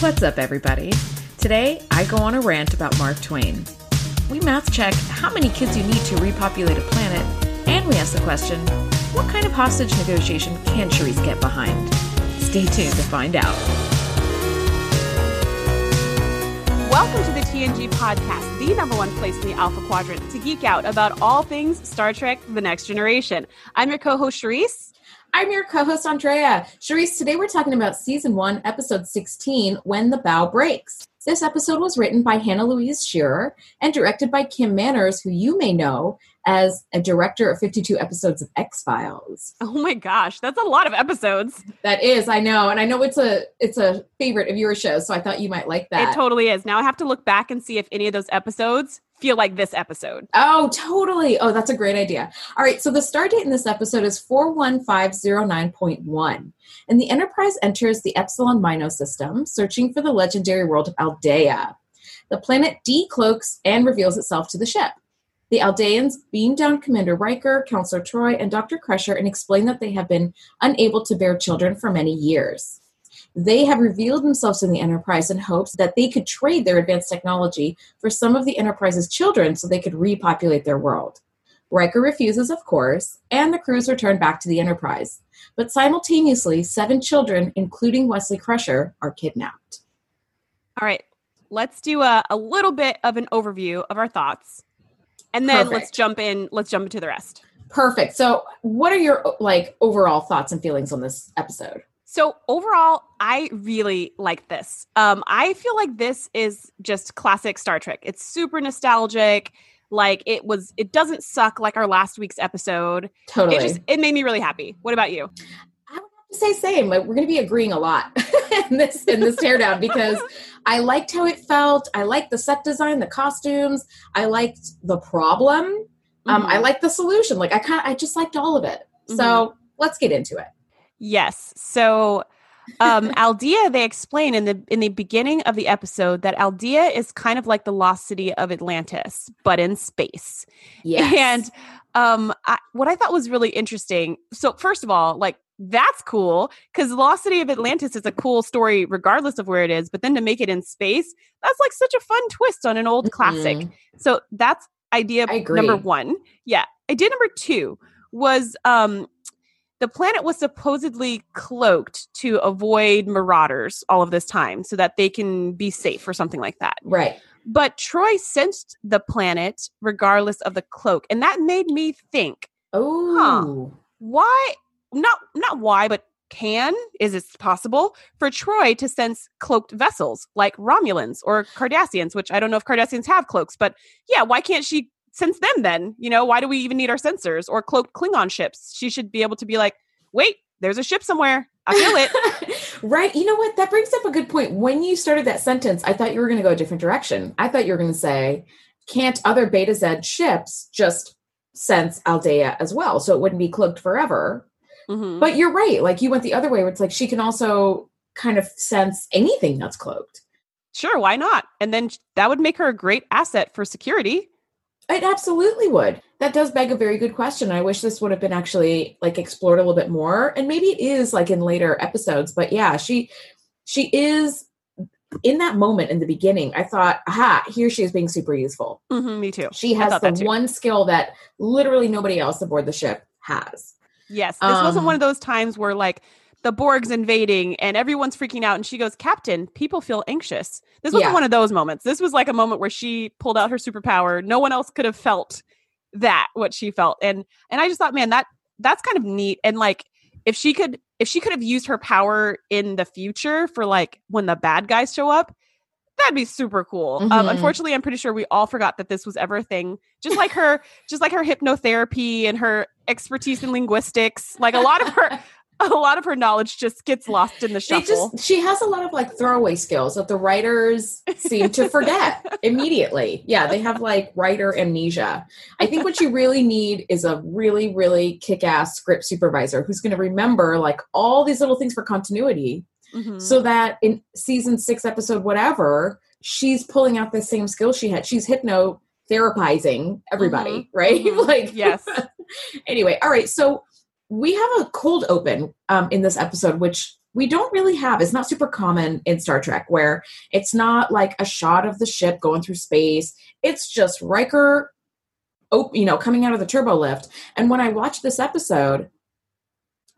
What's up, everybody? Today, I go on a rant about Mark Twain. We math check how many kids you need to repopulate a planet, and we ask the question what kind of hostage negotiation can Charisse get behind? Stay tuned to find out. Welcome to the TNG podcast, the number one place in the Alpha Quadrant to geek out about all things Star Trek The Next Generation. I'm your co host, Charisse. I'm your co host, Andrea. Charisse, today we're talking about season one, episode 16 When the Bough Breaks. This episode was written by Hannah Louise Shearer and directed by Kim Manners, who you may know as a director of 52 episodes of X Files. Oh my gosh, that's a lot of episodes. That is, I know, and I know it's a it's a favorite of your show, so I thought you might like that. It totally is. Now I have to look back and see if any of those episodes feel like this episode. Oh, totally. Oh, that's a great idea. All right, so the star date in this episode is 41509.1, and the Enterprise enters the Epsilon Mino system, searching for the legendary world of Aldea. The planet decloaks and reveals itself to the ship. The Aldeans beam down Commander Riker, Counselor Troi, and Dr. Crusher and explain that they have been unable to bear children for many years. They have revealed themselves in the Enterprise in hopes that they could trade their advanced technology for some of the Enterprise's children so they could repopulate their world. Riker refuses, of course, and the crews return back to the Enterprise. But simultaneously, seven children, including Wesley Crusher, are kidnapped. All right, let's do a, a little bit of an overview of our thoughts and then Perfect. let's jump in let's jump into the rest Perfect. So, what are your like overall thoughts and feelings on this episode? So overall, I really like this. Um, I feel like this is just classic Star Trek. It's super nostalgic. Like it was, it doesn't suck like our last week's episode. Totally, it just it made me really happy. What about you? I would have to say same. Like we're going to be agreeing a lot in this in this teardown because I liked how it felt. I liked the set design, the costumes. I liked the problem. Mm-hmm. Um, I mm-hmm. liked the solution. Like I kind of, I just liked all of it. Mm-hmm. So let's get into it. Yes. So um Aldea they explain in the in the beginning of the episode that Aldea is kind of like the lost city of Atlantis but in space. Yes. And um I, what I thought was really interesting. So first of all, like that's cool because Lost City of Atlantis is a cool story regardless of where it is. But then to make it in space, that's like such a fun twist on an old mm-hmm. classic. So that's idea number one. Yeah. Idea number two was um the planet was supposedly cloaked to avoid marauders all of this time so that they can be safe or something like that. Right. But Troi sensed the planet regardless of the cloak. And that made me think, oh, huh, why not not why, but can is it possible for Troi to sense cloaked vessels like Romulans or Cardassians, which I don't know if Cardassians have cloaks, but yeah, why can't she sense them then? You know, why do we even need our sensors or cloaked Klingon ships? She should be able to be like, wait, there's a ship somewhere. I feel it. right. You know what? That brings up a good point. When you started that sentence, I thought you were going to go a different direction. I thought you were going to say, can't other Betazed ships just sense Aldea as well? So it wouldn't be cloaked forever. Mm-hmm. But you're right. Like you went the other way where it's like she can also kind of sense anything that's cloaked. Sure, why not? And then that would make her a great asset for security. It absolutely would. That does beg a very good question. I wish this would have been actually like explored a little bit more. And maybe it is like in later episodes, but yeah, she she is in that moment in the beginning, I thought, aha, here she is being super useful. Mm-hmm, me too. She has the one skill that literally nobody else aboard the ship has. Yes. This um, wasn't one of those times where like the Borg's invading and everyone's freaking out and she goes, Captain, people feel anxious. This wasn't yeah. one of those moments. This was like a moment where she pulled out her superpower. No one else could have felt that what she felt. And and I just thought, man, that that's kind of neat. And like if she could if she could have used her power in the future for like when the bad guys show up, that'd be super cool. Um, mm-hmm. Um, unfortunately, I'm pretty sure we all forgot that this was ever a thing. Just like her, just like her hypnotherapy and her expertise in linguistics. Like a lot of her, a lot of her knowledge just gets lost in the shuffle. Just, she has a lot of like throwaway skills that the writers seem to forget immediately. Yeah, they have like writer amnesia. I think what you really need is a really, really kick-ass script supervisor who's going to remember like all these little things for continuity mm-hmm. so that in season six, episode whatever, she's pulling out the same skill she had. She's hypno therapizing everybody, mm-hmm. right? Mm-hmm. like, yes. anyway, all right. So we have a cold open um, in this episode, which we don't really have it's not super common in star trek where it's not like a shot of the ship going through space it's just riker oh you know coming out of the turbo lift and when i watched this episode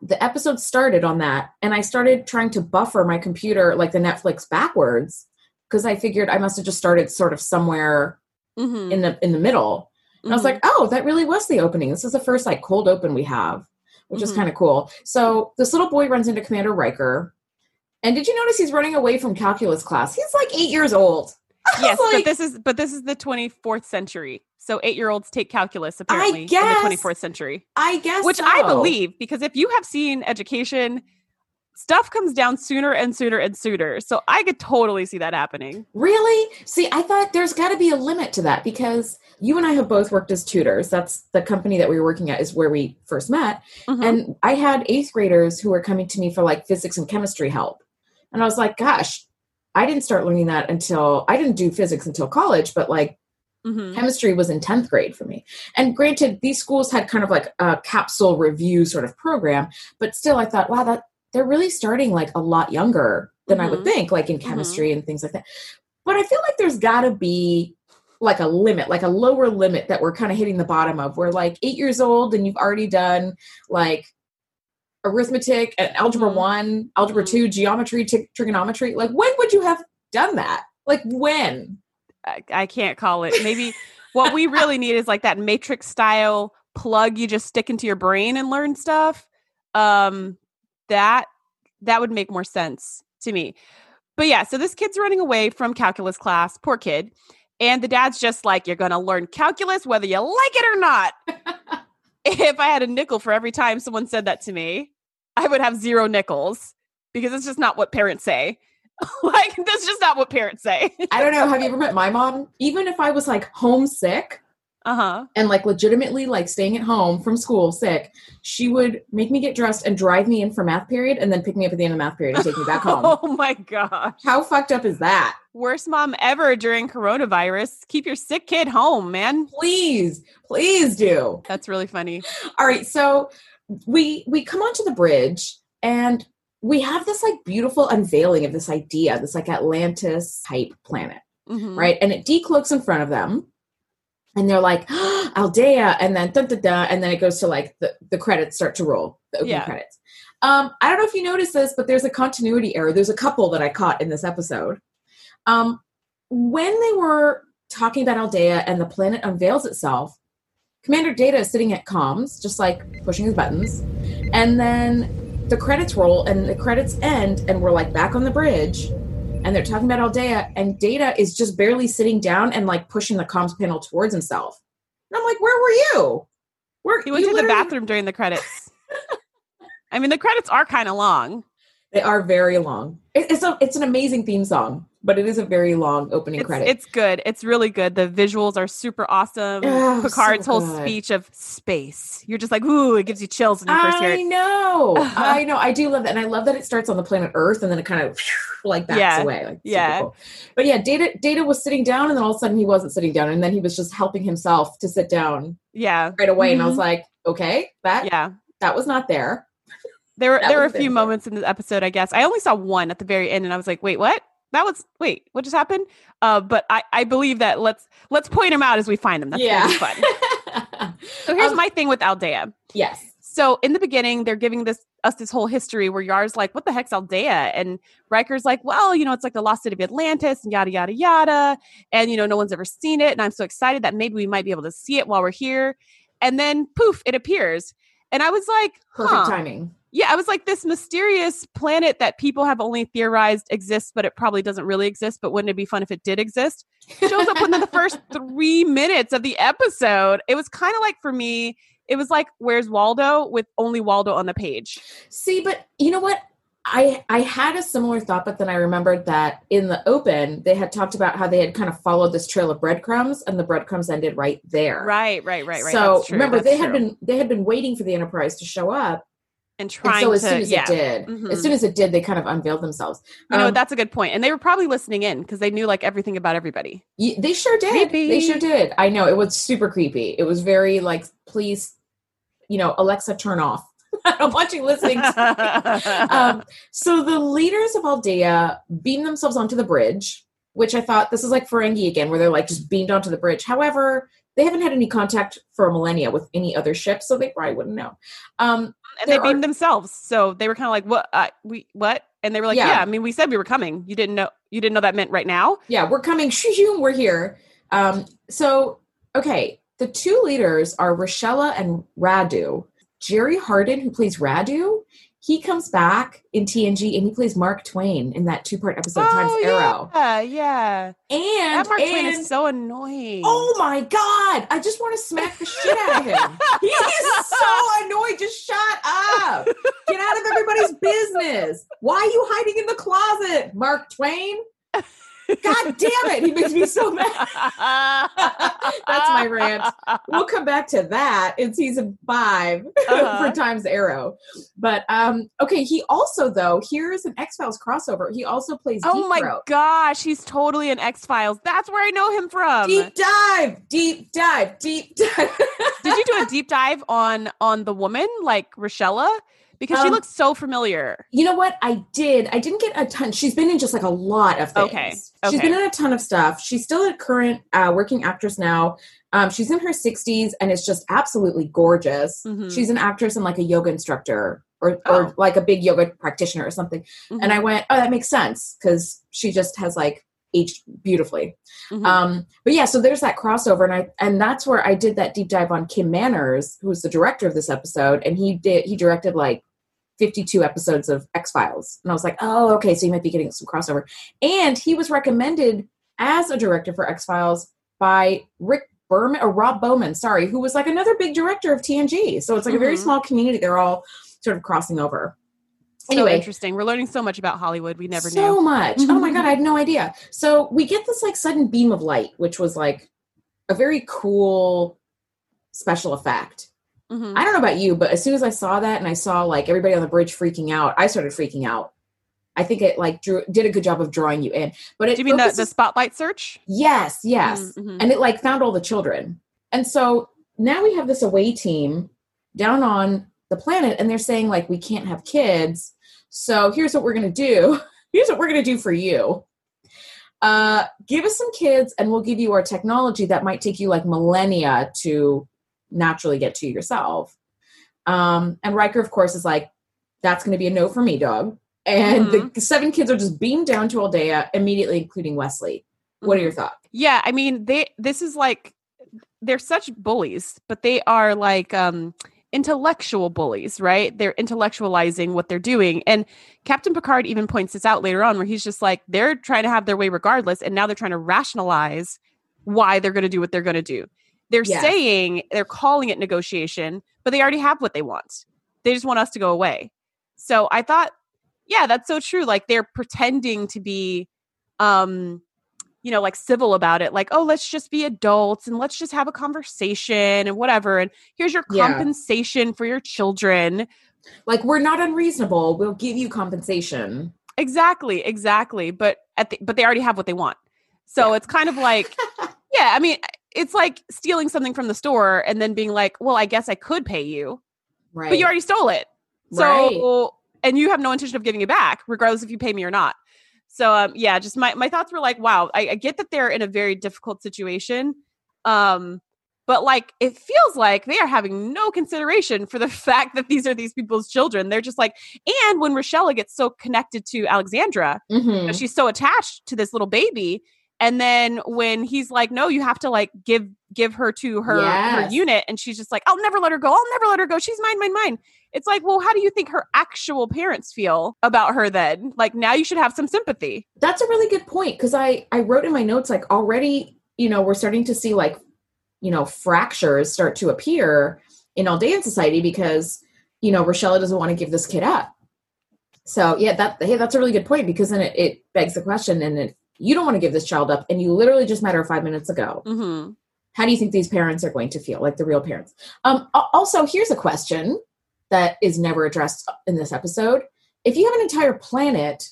the episode started on that and i started trying to buffer my computer like the netflix backwards because i figured i must have just started sort of somewhere Mhm. in the in the middle and i was Mhm. like oh that really was the opening this is the first like cold open we have which is Mhm. kind of cool so this little boy runs into commander riker and did you notice he's running away from calculus class he's like eight years old yes, was but this is but this is the 24th century. So 8-year-olds take calculus apparently in guess. the 24th century. i guess Which I believe because if you have seen education stuff comes down sooner and sooner and sooner. So I could totally see that happening. Really? See, I thought there's got to be a limit to that because you and I have both worked as tutors. That's the company that we were working at, is where we first met. Mhm. And I had eighth graders who were coming to me for like physics and chemistry help. And I was like, gosh, I didn't start learning that until I didn't do physics until college, but like Mhm. chemistry was in 10th grade for me. And granted, these schools had kind of like a capsule review sort of program, but still I thought, wow, that they're really starting like a lot younger than I would Mhm. think, like in chemistry and things like that. But I feel like there's gotta be like a limit, like a lower limit that we're kind of hitting the bottom of. We're like eight years old and you've already done like arithmetic and algebra Mhm. one, algebra two, geometry, t- trigonometry. Like when would you have done that? Like when? I, can't call it. Maybe what we really need is like that matrix style plug you just stick into your brain and learn stuff. Um that that would make more sense to me. But yeah, so this kid's running away from calculus class, poor kid. And the dad's just like, You're gonna learn calculus whether you like it or not. if I had a nickel for every time someone said that to me, I would have zero nickels because it's just not what parents say. like that's just not what parents say. I don't know. Have you ever met my mom? Even if I was like homesick uh-huh. and like legitimately like staying at home from school sick, she would make me get dressed and drive me in for math period and then pick me up at the end of math period and take me back home. Oh my gosh. How fucked up is that? Worst mom ever during coronavirus. Keep your sick kid home, man. Please, please do. That's really funny. All right, so we we come onto the bridge and we have this like beautiful unveiling of this idea, this like Atlantis type planet. Mhm. right? And it decloaks in front of them. And they're like, Aldea, and then dun, dun, dun, and then it goes to like the, the credits start to roll, the opening Yeah. credits. Um, I don't know if you noticed this, but there's a continuity error. There's a couple that I caught in this episode. Um, when they were talking about Aldea and the planet unveils itself, Commander Data is sitting at comms, just like pushing his buttons. And then the credits roll and the credits end, and we're like back on the bridge and they're talking about Aldea, and Data is just barely sitting down and like pushing the comms panel towards himself. And I'm like, where were you? Where He went you to the bathroom during the credits. I mean, the credits are kind of long. They are very long. It's a it's an amazing theme song, but it is a very long opening It's, credit. it's good. It's really good. The visuals are super awesome. Oh, Picard's so whole speech of space. You're just like, ooh, it gives you chills when you first hear I it. know, I know, I do love that, and I love that it starts on the planet Earth and then it kind of like backs Yeah. away. Like, Yeah. cool. But yeah, Data Data was sitting down, and then all of a sudden he wasn't sitting down, and then he was just helping himself to sit down Yeah. right away, and I was Mhm. like, okay, that Yeah. that was not there. There were That there were a few different. moments in the episode, I guess. I only saw one at the very end and I was like, wait, what? That was wait, what just happened? Uh, but I, I believe that let's let's point them out as we find them. That's yeah. gonna be fun. So here's Um, my thing with Aldea. yes. So in the beginning, they're giving this us this whole history where Yar's like, "What the heck's Aldea?" and Riker's like, "Well, you know, it's like the lost city of Atlantis and yada yada yada, and you know, no one's ever seen it, and I'm so excited that maybe we might be able to see it while we're here." And then poof, it appears, and I was like, Perfect huh. timing. Yeah, I was like this mysterious planet that people have only theorized exists, but it probably doesn't really exist. But wouldn't it be fun if it did exist? Shows up within the first three minutes of the episode. It was kind of like for me, it was like Where's Waldo with only Waldo on the page. See, but you know what? I I had a similar thought, but then I remembered that in the open they had talked about how they had kind of followed this trail of breadcrumbs, and the breadcrumbs ended right there. Right, right, right, right. So That's true. remember, That's they had been they had been waiting for the Enterprise to show up, and and trying so as to soon as yeah. it did, Mhm. as soon as it did, they kind of unveiled themselves. You know, Um, that's a good. And they were probably listening in because they knew like everything about everybody. They sure did. Creepy. They sure did. I know it was super creepy. It was very like, please, you know, Alexa, turn off. I don't want you listening. um, so the leaders of Aldea beam themselves onto the bridge, which I thought this is like Ferengi again, where they're like just beamed onto the bridge. However, they haven't had any contact for a millennia with any other ship, so they probably wouldn't know. Um, and they beamed are, themselves, so they were kind of like, "What? Uh, we what?" And they were like, yeah. yeah. I mean, we said we were coming. You didn't know. You didn't know that meant right now." Yeah, we're coming. We're here. Um, so okay, the two leaders are Rashella and Radue. Jerry Hardin, who plays Radue, he comes back in TNG and he plays Mark Twain in that two part episode oh, Times Arrow. Yeah, yeah. And that Mark and, Twain is so annoying. Oh my god. I just want to smack the shit out of him. he is so annoying. Just shut up. Get out of everybody's business. Why are you hiding in the closet, Mark Twain? God damn it, he makes me so mad. That's my rant. We'll come back to that in season 5 uh-huh. for Times Arrow. But um, okay, he also though here's an X Files crossover. He also plays. Oh my Throat. gosh, he's totally an X Files. That's where I know him from. Deep dive, deep dive, deep dive. Did you do a deep dive on on the woman like Rashella? Because um, she looks so familiar. You know what? I did. I didn't get a ton. She's been in just like a lot of things. Okay. okay. She's been in a ton of stuff. She's still a current uh, working actress now. Um, she's in her 60s and is just absolutely gorgeous. Mm-hmm. She's an actress and like a yoga instructor or, oh. or like a big yoga practitioner or something. Mm-hmm. And I went, oh, that makes sense because she just has like aged beautifully. Mm-hmm. Um, but yeah, so there's that crossover, and I and that's where I did that deep dive on Kim Manners, who's the director of this episode, and he did he directed like 52 episodes of X Files. And I was like, oh, okay, so you might be getting some crossover. And he was recommended as a director for X Files by Rick Berman or Rob Bowman, sorry, who was like another big director of TNG. So it's like mm-hmm. a very mm-hmm. small community. They're all sort of crossing over. So anyway, interesting. We're learning so much about Hollywood. We never so knew so much. oh my god, I had no idea. So we get this like sudden beam of light, which was like a very cool special effect. Mm-hmm. I don't know about you, but as soon as I saw that and I saw like everybody on the bridge freaking out, I started freaking out. I think it like drew did a good job of drawing you in. But it Do you mean focuses, the, the spotlight search? Yes, yes. Mm, mm-hmm. And it like found all the children. And so now we have this away team down on the planet and they're saying like we can't have kids. So here's what we're gonna do. Here's what we're gonna do for you. Uh, give us some kids and we'll give you our technology that might take you like millennia to naturally get to yourself. Um, and Riker, of course, is like, that's going to be a no for me, dog. And mm-hmm. the seven kids are just beamed down to Aldea immediately, including Wesley. What are your thoughts? Yeah, I mean, they this is like they're such bullies, but they are like um intellectual bullies, right? They're intellectualizing what they're doing. And Captain Picard even points this out later on where he's just like, they're trying to have their way regardless. And now they're trying to rationalize why they're going to do what they're going to do. They're yes. saying they're calling it negotiation, but they already have what they want. They just want us to go away. So I thought, yeah, that's so true. Like they're pretending to be um you know, like civil about it, like, oh, let's just be adults and let's just have a conversation and whatever. And here's your compensation yeah. for your children. Like, we're not unreasonable. We'll give you compensation. Exactly, exactly. But at the, but they already have what they want. So yeah. it's kind of like, yeah, I mean, it's like stealing something from the store and then being like, well, I guess I could pay you. Right. But you already stole it. So, right. and you have no intention of giving it back, regardless if you pay me or not. So, um, yeah, just my, my thoughts were like, wow, I, I get that they're in a very difficult situation. Um, but like, it feels like they are having no consideration for the fact that these are these people's children. They're just like, and when Rashella gets so connected to Alexandra, mm-hmm. you know, she's so attached to this little baby, and then when he's like no you have to like give give her to her, yes. her unit and she's just like i'll never let her go. I'll never let her go. She's mine mine mine. It's like well how do you think her actual parents feel about her then? Like now you should have some sympathy. That's a really good point because i i wrote in my notes like already you know we're starting to see like you know fractures start to appear in Aldean society because you know Rashella doesn't want to give this kid up. So yeah that hey that's a really good point because then it, it begs the question and it you don't want to give this child up and you literally just met her five minutes ago mm-hmm. how do you think these parents are going to feel like the real parents um, also here's a question that is never addressed in this episode if you have an entire planet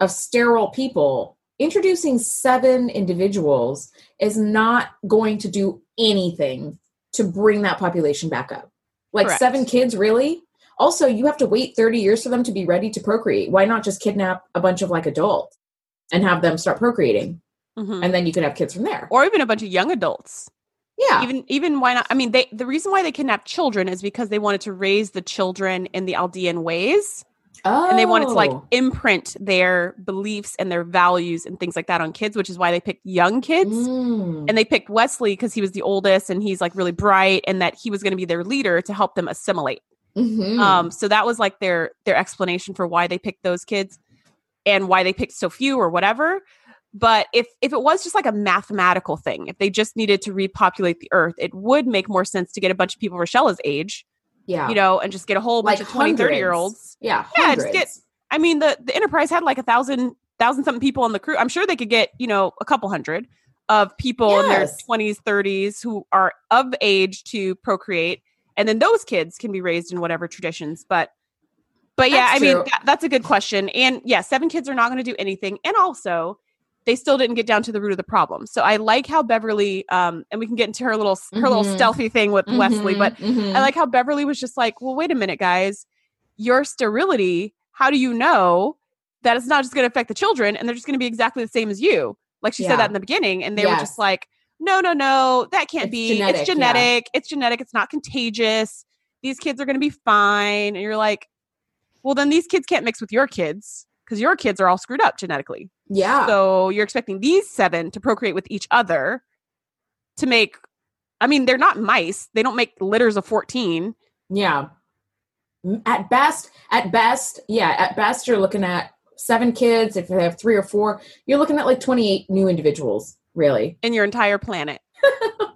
of sterile people introducing seven individuals is not going to do anything to bring that population back up like Correct. seven kids really Also, you have to wait 30 years for them to be ready to procreate. Why not just kidnap a bunch of like adults and have them start procreating? Mhm. And then you could have kids from there. or even a bunch of young adults. Yeah. Even even why not? I mean, they the reason why they kidnapped children is because they wanted to raise the children in the Aldean ways, oh. and they wanted to like imprint their beliefs and their values and things like that on kids, which is why they picked young kids. Mm. And they picked Wesley because he was the oldest and he's like really bright, and that he was going to be their leader to help them assimilate. Mhm. Um, so that was like their their explanation for why they picked those kids and why they picked so few or whatever. But if if it was just like a mathematical thing, if they just needed to repopulate the earth, it would make more sense to get a bunch of people Rochelle's age, yeah. you know, and just get a whole bunch Like of 20, 30 year olds. Yeah. Yeah, Hundreds. just get I mean, the the Enterprise had like a thousand thousand something people on the crew. I'm sure they could get, you know, a couple hundred of people in their 20s, 30s who are of age to procreate. And then those kids can be raised in whatever traditions. But but yeah, That's I mean that, that's a good question. And yeah, seven kids are not going to do anything. And also, they still didn't get down to the root of the problem. So I like how Beverly, um, and we can get into her little her little Mhm. stealthy thing with Wesley, Mhm, but mhm. I like how Beverly was just like, well, wait a minute, guys. Your sterility, how do you know that it's not just going to affect the children and they're just going to be exactly the same as you? Like she Yeah. said that in the beginning. And they were just like, no, no, no, that can't It's be. genetic, it's yeah. genetic. It's genetic. It's not contagious. These kids are going to be fine. And you're like, well, then these kids can't mix with your kids because your kids are all screwed up genetically. yeah. So you're expecting these seven to procreate with each other to make, I mean, they're not mice. They don't make litters of 14. Yeah. At best, at best, yeah, at best, you're looking at seven kids. If they have three or four, you're looking at like 28 new individuals, really. in your entire planet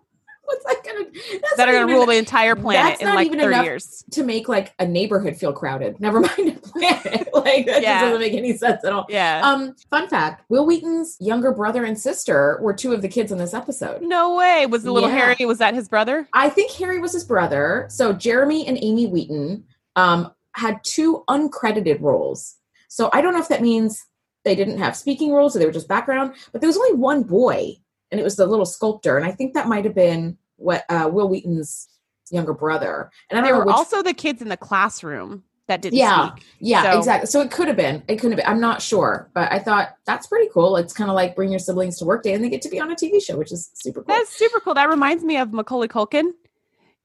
that are going to rule the entire planet in like even 30 enough years. to make like a neighborhood feel crowded. Never mind a planet. like that Yeah. doesn't make any sense at all. Yeah. Um, fun fact: Wil Wheaton's younger brother and sister were two of the kids in this episode. no way. Was the little Yeah. Harry, was that his brother? I think Harry was his brother. So Jeremy and Amy Wheaton um, had two uncredited roles. So I don't know if that means they didn't have speaking roles or they were just background, but there was only one boy, and it was the little sculptor. And I think that might have been what uh, Wil Wheaton's younger brother. And I They were which. also the kids in the classroom that didn't Yeah. speak. yeah, so- exactly. So it could have been. It couldn't have been. I'm not sure, but I thought that's pretty cool. It's kind of like bring your siblings to work day, and they get to be on a TV show, which is super cool. That's super cool. That reminds me of Macaulay Culkin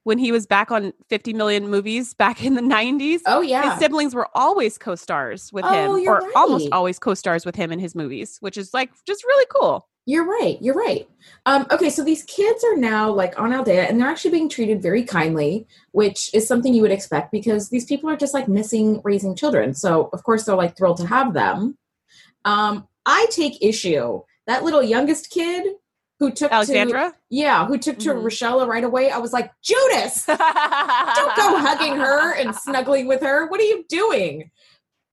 when he was back on 50 million movies back in the 90s. oh yeah, His siblings were always co-stars with Oh, him, or almost always co-stars with him in his movies, which is like just really cool. You're right. You're right. Um, okay, so these kids are now like on Aldea, and they're actually being treated very kindly, which is something you would expect because these people are just like missing raising children. So of course they're like thrilled to have them. Um, I take issue that little youngest kid who took to Alexandra, yeah, who took to Mhm. Rochelle right away. I was like, Judas, don't go hugging her and snuggling with her. What are you doing?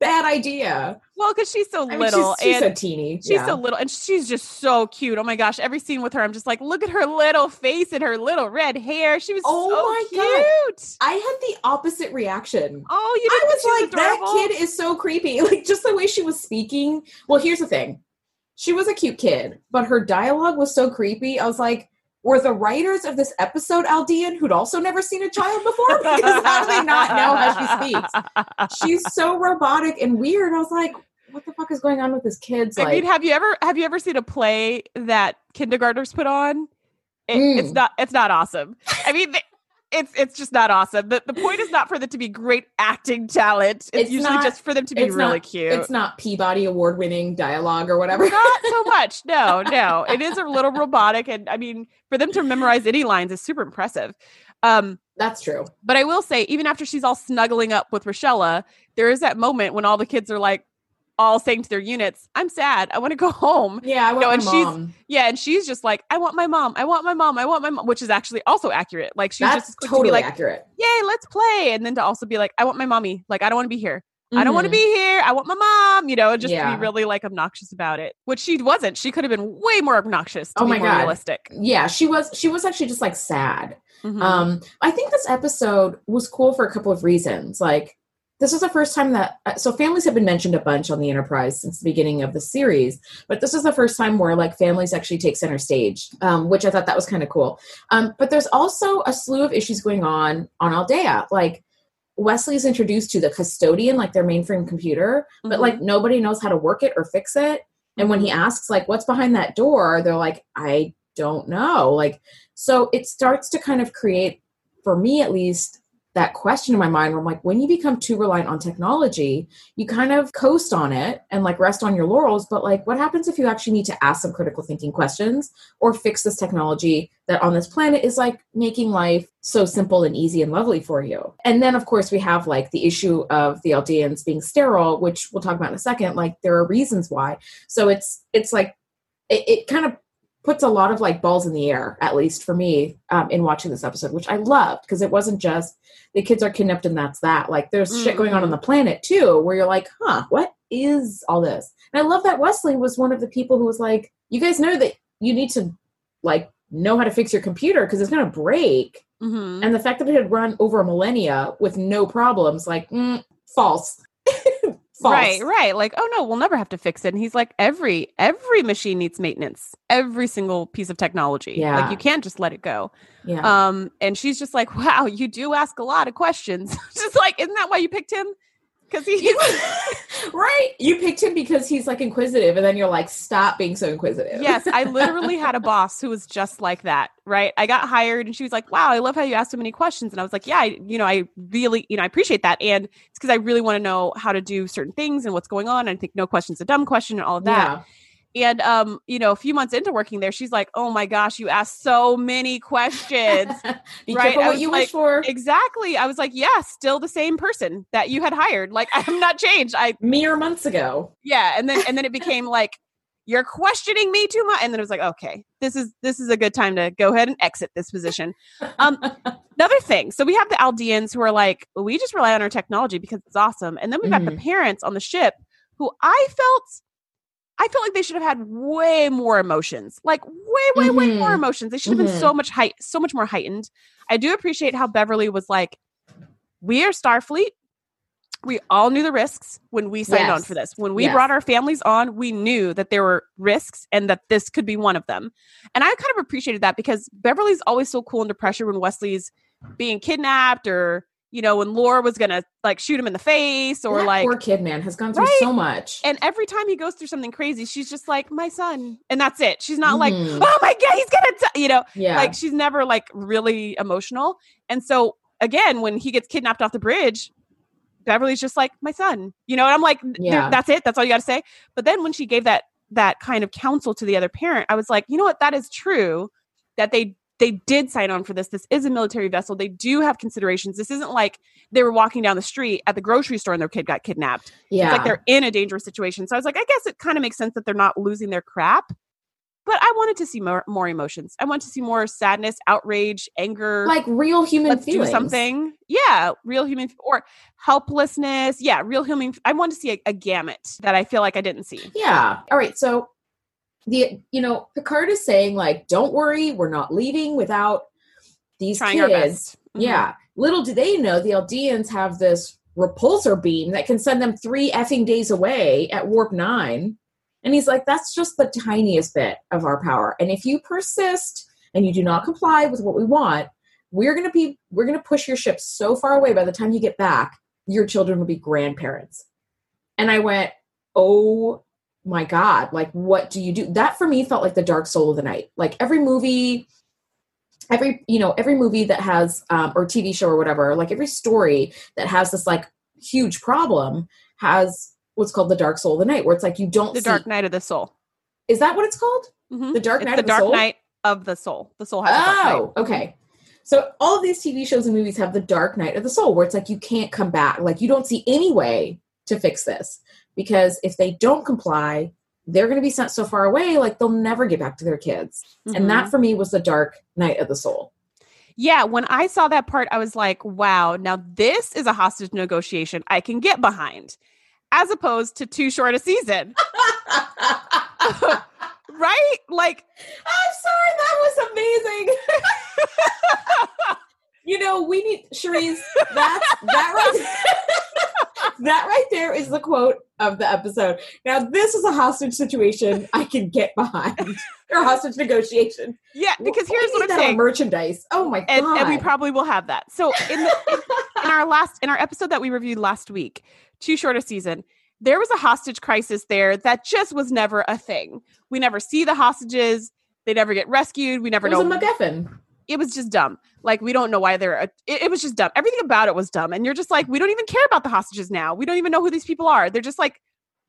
Bad idea. Well, because she's so I mean, little she's, she's and so teeny. she's yeah. so little and she's just so cute. Oh my gosh, every scene with her, I'm just like, look at her little face and her little red hair. She was Oh so my cute. I had the opposite reaction. Oh, you I was like, that kid is so creepy. Like just the way she was speaking. Well, here's the thing. She was a cute kid, but her dialogue was so creepy. I was like, were the writers of this episode Aldean who'd also never seen a child before? Because how do they not know how she speaks? She's so robotic and weird. I was like, what the fuck is going on with this kid's I like mean, have you ever have you ever seen a play that kindergartners put on? It, It's Mm. not it's not awesome. I mean, they- it's it's just not awesome. The the point is not for them to be great acting talent. It's, It's usually not- just for them to be really not- cute. it's not Peabody award winning dialogue or whatever. not so much. No, no. It is a little robotic, and I mean, for them to memorize any lines is super impressive. Um, That's true. but I will say, even after she's all snuggling up with Rashella, there is that moment when all the kids are like, all saying to their units, "I'm sad. I want to go home." Yeah, I want No, my and she's- mom. Yeah, and she's just like, "I want my mom. I want my mom. I want my mom," which is actually also accurate. Like she's That's just totally to like, accurate. "Yay, let's play," and then to also be like, "I want my mommy. Like I don't want to be here. I don't want to Mhm. be here. I want my mom." You know, just to Yeah. be really like obnoxious about it, which she wasn't. She could have been way more obnoxious. Oh my God. realistic. Yeah, she was. She was actually just like sad. Mhm. Um, I think this episode was cool for a couple of reasons. Like, this was the first time that uh, so families have been mentioned a bunch on the Enterprise since the beginning of the series, but this is the first time where like families actually take center stage, um, which I thought that was kind of cool. Um, but there's also a slew of issues going on on Aldea, like. Wesley's introduced to the custodian, like their mainframe computer, but Mhm. like nobody knows how to work it or fix it. And when he asks, like, what's behind that door, they're like, I don't know. Like, so it starts to kind of create, for me at least, that question in my mind where I'm like, when you become too reliant on technology, you kind of coast on it and like rest on your laurels. But like, what happens if you actually need to ask some critical thinking questions or fix this technology that on this planet is like making life so simple and easy and lovely for you? And then, of course, we have like the issue of the Aldeans being sterile, which we'll talk about in a second. Like, there are reasons why. So it's, it's like, it, it kind of puts a lot of like balls in the air, at least for me, um, in watching this episode, which I loved because it wasn't just the kids are kidnapped and that's that. Like there's shit going on on the planet too, where you're like, huh, what is all this? And I love that Wesley was one of the people who was like, you guys know that you need to like know how to fix your computer because it's going to break. Mhm. And the fact that it had run over a millennia with no problems, like, mm, false. False. Right, right. Like, oh no, we'll never have to fix it. And he's like, every every machine needs maintenance. Every single piece of technology. Yeah. Like you can't just let it go. Yeah. Um, and she's just like, Wow, you do ask a lot of questions. just like, isn't that why you picked him? Because he right. You picked him because he's like inquisitive, and then you're like, stop being so inquisitive. yes, I literally had a boss who was just like that, right? I got hired and she was like, Wow, I love how you ask so many questions. And I was like, Yeah, I, you know, I really, you know, I appreciate that. And it's because I really want to know how to do certain things and what's going on. I think no question's a dumb question and all of that. And um, you know, a few months into working there, she's like, "Oh my gosh, you asked so many questions." Be Right, careful what you like, wish for. exactly. I was like, "Yeah, still the same person that you had hired. Like, I'm not changed." I Mere months ago. yeah, and then and then it became like, "You're questioning me too much," and then it was like, "Okay, this is this is a good time to go ahead and exit this position." Um, another thing, so we have the Aldeans who are like, "We just rely on our technology because it's awesome," and then we've got the parents on the ship who I felt I felt like they should have had way more emotions, like way, way, way more Mhm. emotions. They should have been so much height, so much more heightened. I do appreciate how Beverly was like, "We are Starfleet. We all knew the risks when we signed on for this. When we Yes. brought our families on, we knew that there were risks and that this could be one of them. And I kind of appreciated that because Beverly's always so cool under pressure when Wesley's being kidnapped or you know when Lore was gonna like shoot him in the face or that like poor kid man has gone through Right? so much. and every time he goes through something crazy, she's just like, my son. And that's it. She's not like, Mhm. oh my God, he's going to, you know, yeah. like she's never like really emotional. And so again, when he gets kidnapped off the bridge, Beverly's just like, my son, you know, and I'm like, Yeah. that's it. That's all you got to say. But then when she gave that, that kind of counsel to the other parent, I was like, you know what? That is true that they, they did sign on for this. This is a military vessel. They do have considerations. This isn't like they were walking down the street at the grocery store and their kid got kidnapped. yeah. It's like they're in a dangerous situation. So I was like, I guess it kind of makes sense that they're not losing their crap. But I wanted to see more, more emotions. I want to see more sadness, outrage, anger. like real human let's feelings. do something. Yeah, real human or helplessness. Yeah, real human. I want to see a, a gamut that I feel like I didn't see. Yeah. All right. So the you know Picard is saying like, don't worry, we're not leaving without these Trying kids. Mhm. Yeah. Little do they know the Aldeans have this repulsor beam that can send them three effing days away at warp nine. And he's like, that's just the tiniest bit of our power. And if you persist and you do not comply with what we want, we're gonna be we're gonna push your ship so far away by the time you get back, your children will be grandparents. And I went, Oh my God, like what do you do? That for me felt like the dark soul of the night. Like every movie, every you know every movie that has um, or tv show or whatever like every story that has this like huge problem has what's called the dark soul of the night where it's like you don't The see, Dark Night of the Soul. is that what it's called Mhm. the dark It's night the of the Dark soul Night of the Soul. The soul has a dark night. oh okay so all of these tv shows and movies have the dark night of the soul where it's like you can't come back like you don't see any way to fix this because if they don't comply they're going to be sent so far away like they'll never get back to their kids Mhm. and that for me was the dark night of the soul Yeah, when I saw that part, I was like, wow, now this is a hostage negotiation I can get behind, as opposed to too short a season. right? Like, I'm sorry, that was amazing. you know, we need Charisse. That's that right. that right there is the quote of the episode. Now, this is a hostage situation I can get behind, or hostage negotiation. Yeah, because here's what I'm saying: merchandise. Oh my and, god! And we probably will have that. So in the in, in our last in our episode that we reviewed last week, too short a season. There was a hostage crisis there that just was never a thing. We never see the hostages. They never get rescued. We never it was know. a MacGuffin. It was just dumb. Like we don't know why they're. A, it, it was just dumb. Everything about it was dumb. And you're just like, we don't even care about the hostages now. We don't even know who these people are. They're just like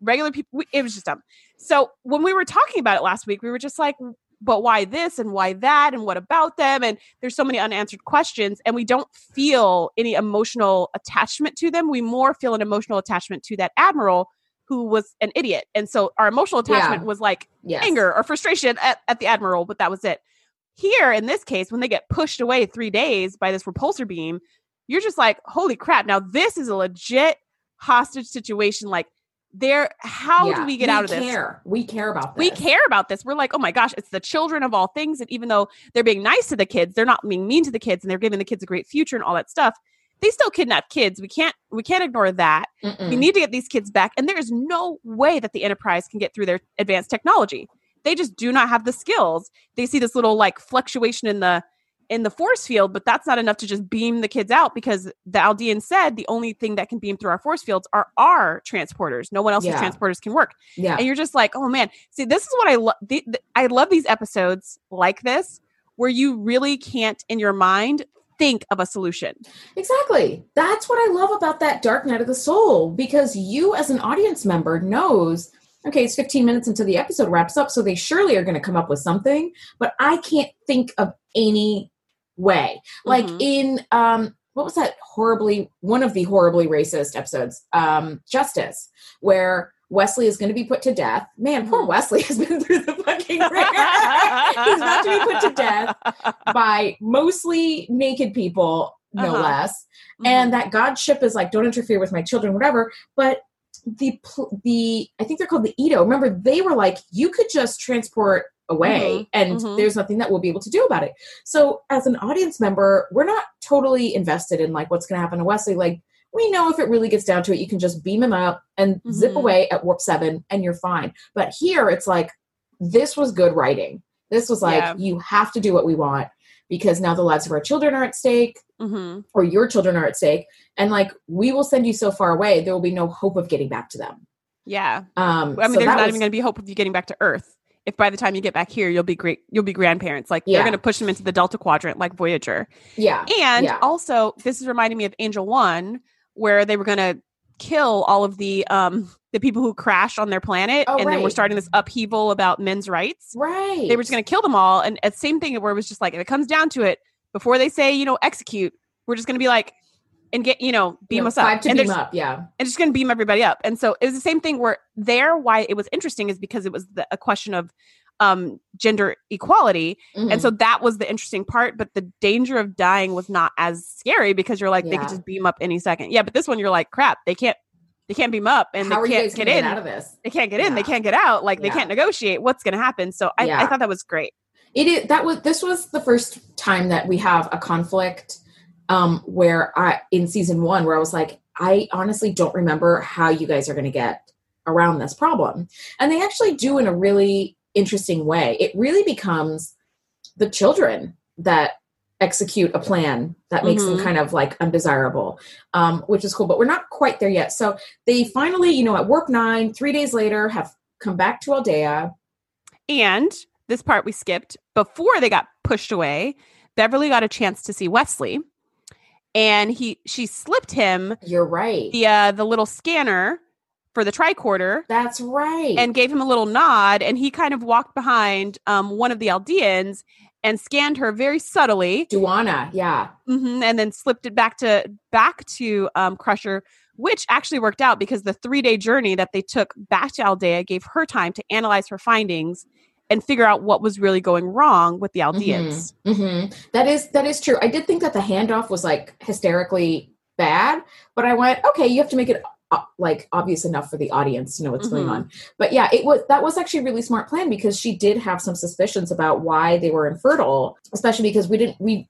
regular people. We, it was just dumb. So when we were talking about it last week, we were just like, but why this and why that and what about them? And there's so many unanswered questions, and we don't feel any emotional attachment to them. We more feel an emotional attachment to that admiral who was an idiot. And so our emotional attachment Yeah. was like Yes. anger or frustration at, at the admiral, but that was it. Here in this case, when they get pushed away three days by this repulsor beam, you're just like, holy crap. Now this is a legit hostage situation. Like, there, how Yeah. do we get We out of this? Care. We care about this. We care about this. We're like, oh my gosh, it's the children of all things. And even though they're being nice to the kids, they're not being mean to the kids and they're giving the kids a great future and all that stuff. They still kidnap kids. We can't we can't ignore that. We Mm-mm. need to get these kids back. And there is no way that the Enterprise can get through their advanced technology. They just do not have the skills. They see this little like fluctuation in the in the force field, but that's not enough to just beam the kids out because the Aldean said the only thing that can beam through our force fields are our transporters. No one else's Yeah. transporters can work Yeah. and you're just like, oh man. See, this is what I love. The, the- I love these episodes like this, where you really can't, in your mind, think of a solution. Exactly. That's what I love about that Dark Night of the Soul because you, as an audience member, knows. Okay, it's 15 minutes until the episode wraps up, so they surely are going to come up with something. But I can't think of any way. Like Mhm. in um, what was that horribly one of the horribly racist episodes, um, Justice, where Wesley is going to be put to death. Man, poor Mhm. Wesley has been through the fucking ringer. He's about to be put to death by mostly naked people, no Uh-huh. less. Mhm. And that God ship is like, don't interfere with my children, whatever. But the the I think they're called the Edo. Remember, they were like, you could just transport away, Mhm, and mhm. there's nothing that we'll be able to do about it. So, as an audience member, we're not totally invested in like what's going to happen to Wesley. Like, we know if it really gets down to it, you can just beam him up and zip Mhm. away at warp seven, and you're fine. But here, it's like this was good writing. This was like Yeah. you have to do what we want because now the lives of our children are at stake Mhm. or your children are at stake and like we will send you so far away there will be no hope of getting back to them Yeah. um I mean, so there's not was- even going to be hope of you getting back to Earth. If by the time you get back here, you'll be great, you'll be grandparents. Like Yeah. they're going to push them into the Delta Quadrant, like Voyager. yeah And Yeah. also, this is reminding me of Angel One, where they were going to kill all of the um the people who crashed on their planet, Oh, and then we're starting this upheaval about men's rights. right They were just going to kill them all, and it's same thing where it was just like, if it comes down to it, before they say you know execute, we're just going to be like, and get you know beam us up, to and beam up yeah and just to beam everybody up. And so it was the same thing where there, why it was interesting is because it was the, a question of um, gender equality. Mhm. And so that was the interesting part. But the danger of dying was not as scary because you're like, they could just beam up any second. Yeah. But this one, you're like, crap, they can't, they can't beam up and how they can't get in. get out of this they can't get in. They can't get out. Like they can't negotiate. What's to happen? So I, I thought that was great. it is that was this was the first time that we have a conflict um where i in season one where i was like i honestly don't remember how you guys are going to get around this problem. And they actually do in a really interesting way. It really becomes the children that execute a plan that makes them Mhm. kind of like undesirable um, which is cool but we're not quite there yet. So they finally you know at warp nine three days later have come back to aldea. And this part we skipped. Before they got pushed away. Beverly got a chance to see Wesley, and he she slipped him you're right the uh, the little scanner for the tricorder that's right and gave him a little nod, and he kind of walked behind um, one of the Aldeans and scanned her very subtly, Duana, yeah. mhm, and then slipped it back to back to um, Crusher. Which actually worked out because the three day journey that they took back to Aldea gave her time to analyze her findings and figure out what was really going wrong with the Aldeans. hmm That is that is true. I did think that the handoff was like hysterically bad, but I went, okay, you have to make it uh, like obvious enough for the audience to know what's going Mhm. on. But yeah, it was that was actually a really smart plan because she did have some suspicions about why they were infertile, especially because we didn't we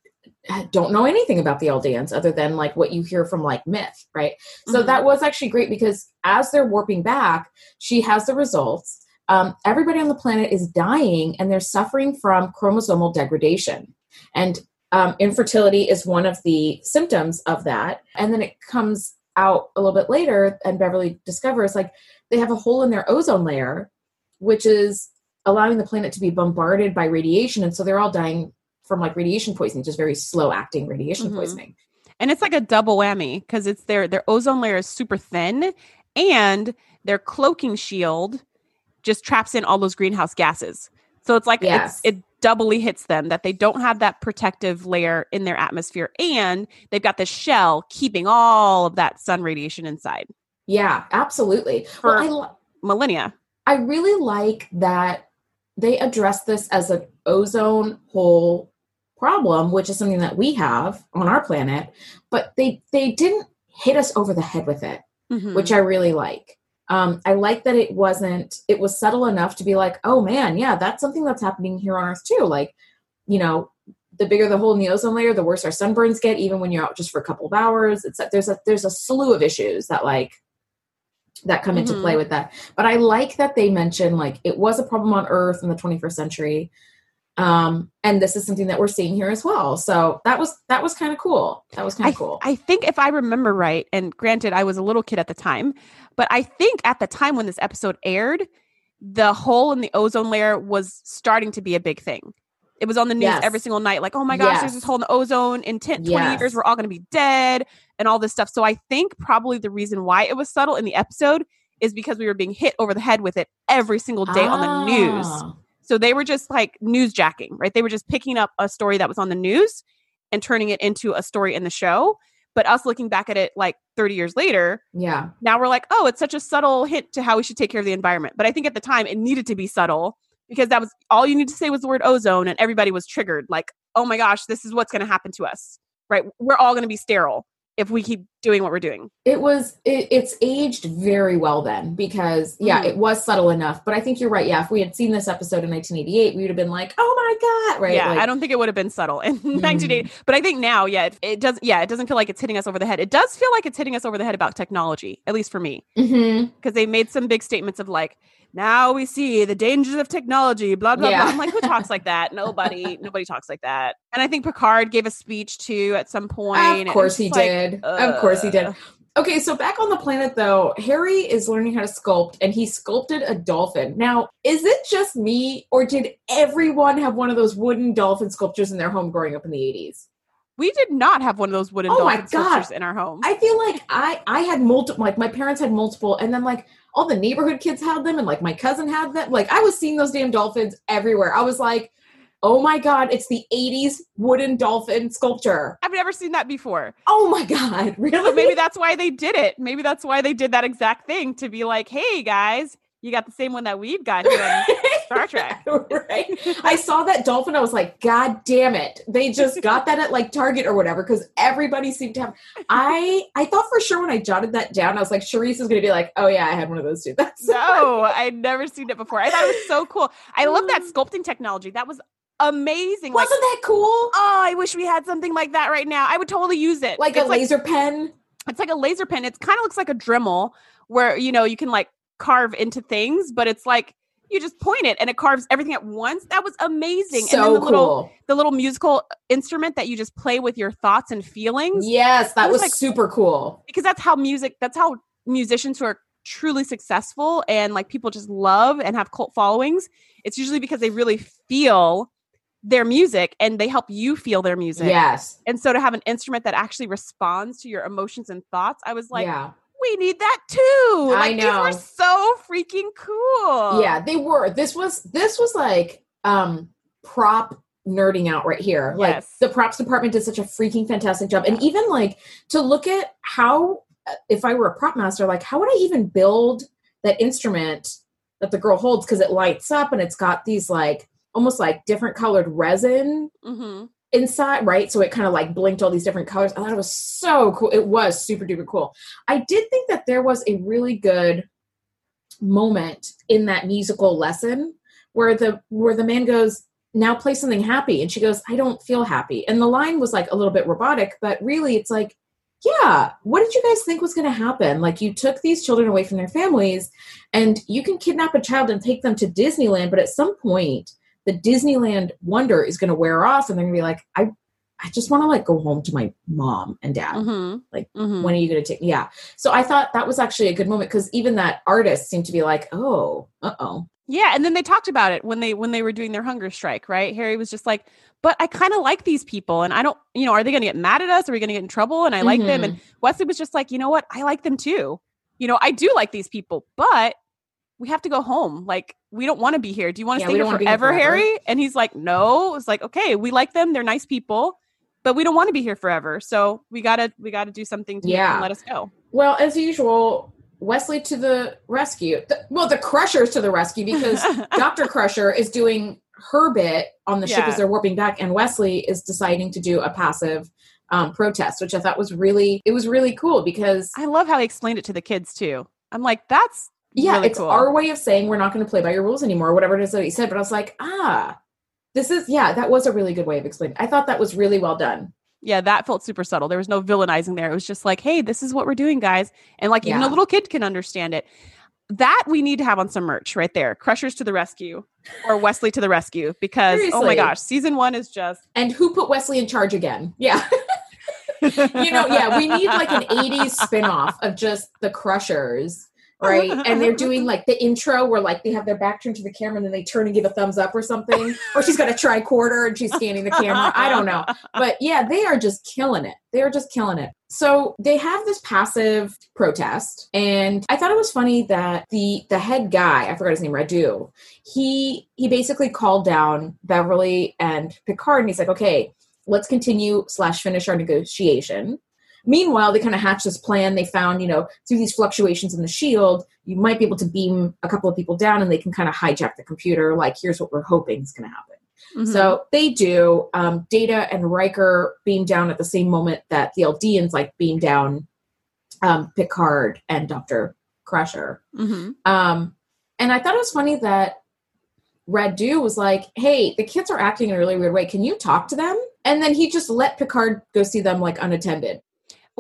don't know anything about the Aldeans other than like what you hear from like myth, right? So Mhm. that was actually great because as they're warping back, she has the results. Um, everybody on the planet is dying and they're suffering from chromosomal degradation. And um, infertility is one of the symptoms of that. And then it comes out a little bit later, and Beverly discovers like they have a hole in their ozone layer, which is allowing the planet to be bombarded by radiation. And so they're all dying from like radiation poisoning, just very slow acting radiation Mhm. poisoning. and it's like a double whammy because it's their their ozone layer is super thin and their cloaking shield just traps in all those greenhouse gases so it's like Yes. it's, it doubly hits them that they don't have that protective layer in their atmosphere and they've got this shell keeping all of that sun radiation inside Yeah, absolutely. For- well, I, li- millennia I really like that they address this as an ozone hole problem, which is something that we have on our planet, but they they didn't hit us over the head with it, Mhm. which I really like. Um, I like that it wasn't it was subtle enough to be like, oh man, yeah, that's something that's happening here on Earth too. Like, you know, the bigger the hole in the ozone layer, the worse our sunburns get, even when you're out just for a couple of hours. It's there's a there's a slew of issues that like that come into Mhm. play with that. But I like that they mention like it was a problem on Earth in the 21st century. Um, and this is something that we're seeing here as well. So that was that was kind of cool. That was kind of cool. I think if I remember right, and granted, I was a little kid at the time, but I think at the time when this episode aired, the hole in the ozone layer was starting to be a big thing. It was on the news Yes. every single night, like, oh my gosh, there's this hole in the ozone. In 10, 20 years, we're all going to be dead and all this stuff. So I think probably the reason why it was subtle in the episode is because we were being hit over the head with it every single day on the news. So they were just like newsjacking, right? They were just picking up a story that was on the news and turning it into a story in the show. But us looking back at it like 30 years later, Yeah. now we're like, oh, it's such a subtle hint to how we should take care of the environment. But I think at the time it needed to be subtle because that was all you need to say was the word ozone and everybody was triggered. Like, oh my gosh, this is what's going to happen to us, right? We're all going to be sterile if we keep doing what we're doing. It was it, it's aged very well then because yeah, Mhm. it was subtle enough. But I think you're right. Yeah, if we had seen this episode in 1988, we would have been like, "Oh my god!" Right? Yeah, Like, I don't think it would have been subtle in Mm. 1980. But I think now, yeah, it, it does. Yeah, it doesn't feel like it's hitting us over the head. It does feel like it's hitting us over the head about technology, at least for me, Mhm. because they made some big statements of like, now we see the dangers of technology. Blah blah Yeah. blah. I'm like, who talks like that? Nobody, nobody talks like that. And I think Picard gave a speech too at some point. Of course he like, did. of course he did. Okay, so back on the planet though, Harry is learning how to sculpt and he sculpted a dolphin. Now, is it just me or did everyone have one of those wooden dolphin sculptures in their home growing up in the 80s? We did not have one of those wooden Oh my dolphin God. sculptures in our home. I feel like I I had multiple like my parents had multiple and then like all the neighborhood kids had them and like my cousin had them. Like I was seeing those damn dolphins everywhere. I was like, "Oh my god, it's the 80s wooden dolphin sculpture." I've never seen that before. Oh my god, really? But maybe that's why they did it. Maybe that's why they did that exact thing to be like, hey guys, you got the same one that we've got here on Star Trek. right. I saw that dolphin. I was like, God damn it! They just got that at like Target or whatever because everybody seemed to have. I I thought for sure when I jotted that down, I was like, Charisse is going to be like, Oh yeah, I had one of those too. That's so no, I'd never seen it before. I thought it was so cool. I love that Mm. sculpting technology. That was amazing. Wasn't that cool? oh, I wish we had something like that right now. I would totally use it. Like a It's laser pen. it's like a laser pen. It kind of looks like a Dremel where you know you can like carve into things, but it's like you just point it and it carves everything at once. That was amazing. and then So the little cool. the little musical instrument that you just play with your thoughts and feelings. Yes, that was was like- super cool. because that's how music that's how musicians who are truly successful and like people just love and have cult followings it's usually because they really feel their music and they help you feel their music Yes. and so to have an instrument that actually responds to your emotions and thoughts i was like yeah. We need that too I like these were so freaking cool Yeah, they were. This was this was like um prop nerding out right here. Like Yes. the props department did such a freaking fantastic job. And even like to look at how uh, if I were a prop master, like how would I even build that instrument that the girl holds because it lights up and it's got these like almost like different colored resin hmm inside, right? So it kind of like blinked all these different colors. I thought it was so cool. It was super duper cool. I did think that there was a really good moment in that musical lesson where the where the man goes, now play something happy. And she goes, I don't feel happy. And the line was like a little bit robotic, but really it's like, yeah, what did you guys think was going to happen? Like, you took these children away from their families, and you can kidnap a child and take them to Disneyland, but at some point, the Disneyland wonder is going to wear off, and they're going to be like, I, I just want to like go home to my mom and dad. Mm-hmm. Like, Mhm. when are you going to take? Yeah. So I thought that was actually a good moment because even that artist seemed to be like, oh, uh oh, Yeah, and then they talked about it when they when they were doing their hunger strike, right? Harry was just like, "But I kind of like these people, and I don't, you know, are they going to get mad at us? Are we going to get in trouble? And I like them." And Wesley was just like, "You know what? I like them too. You know, I do like these people, but we have to go home. Like, we don't want to be here. Do you want to Yeah, stay here don't wanna be here forever, forever." Harry?" And he's like, "No." It's like, "Okay, we like them. They're nice people." But we don't want to be here forever, so we gotta we gotta do something to make Yeah. them let us go. Well, as usual, Wesley to the rescue. The- well, the Crushers to the rescue because Dr. Crusher is doing her bit on the ship as they're warping back, and Wesley is deciding to do a passive um, protest, which I thought was really it was really cool because I love how he explained it to the kids too. I'm like, that's yeah, really it's cool. our way of saying we're not going to play by your rules anymore, or whatever it is that he said. But I was like, ah, this is yeah, that was a really good way of explaining. I thought that was really well done. yeah, that felt super subtle. There was no villainizing there. It was just like, hey, this is what we're doing, guys. And like even a little kid can understand it. That we need to have on some merch right there. Crushers to the rescue or Wesley to the rescue because oh my gosh, season one is just And who put Wesley in charge again? Yeah. you know, yeah, we need like an 80s spin-off of just the Crushers, right? And they're doing like the intro where like they have their back turned to the camera and then they turn and give a thumbs up or something. or she's got a tricorder and she's scanning the camera. I don't know. But yeah, they are just killing it. They are just killing it. So they have this passive protest, and I thought it was funny that the the head guy, I forgot his name, Radue, he he basically called down Beverly and Picard, and he's like, okay, let's continue slash finish our negotiation. Meanwhile, they kind of hatched this plan. They found, you know, through these fluctuations in the shield, you might be able to beam a couple of people down and they can kind of hijack the computer. Like, here's what we're hoping is going to happen. Mhm. So they do. Um, Data and Riker beam down at the same moment that the Aldeans like beam down um, Picard and Doctor Crusher. Mhm. Um, and I thought it was funny that Radue was like, "Hey, the kids are acting in a really weird way. Can you talk to them?" And then he just let Picard go see them like unattended.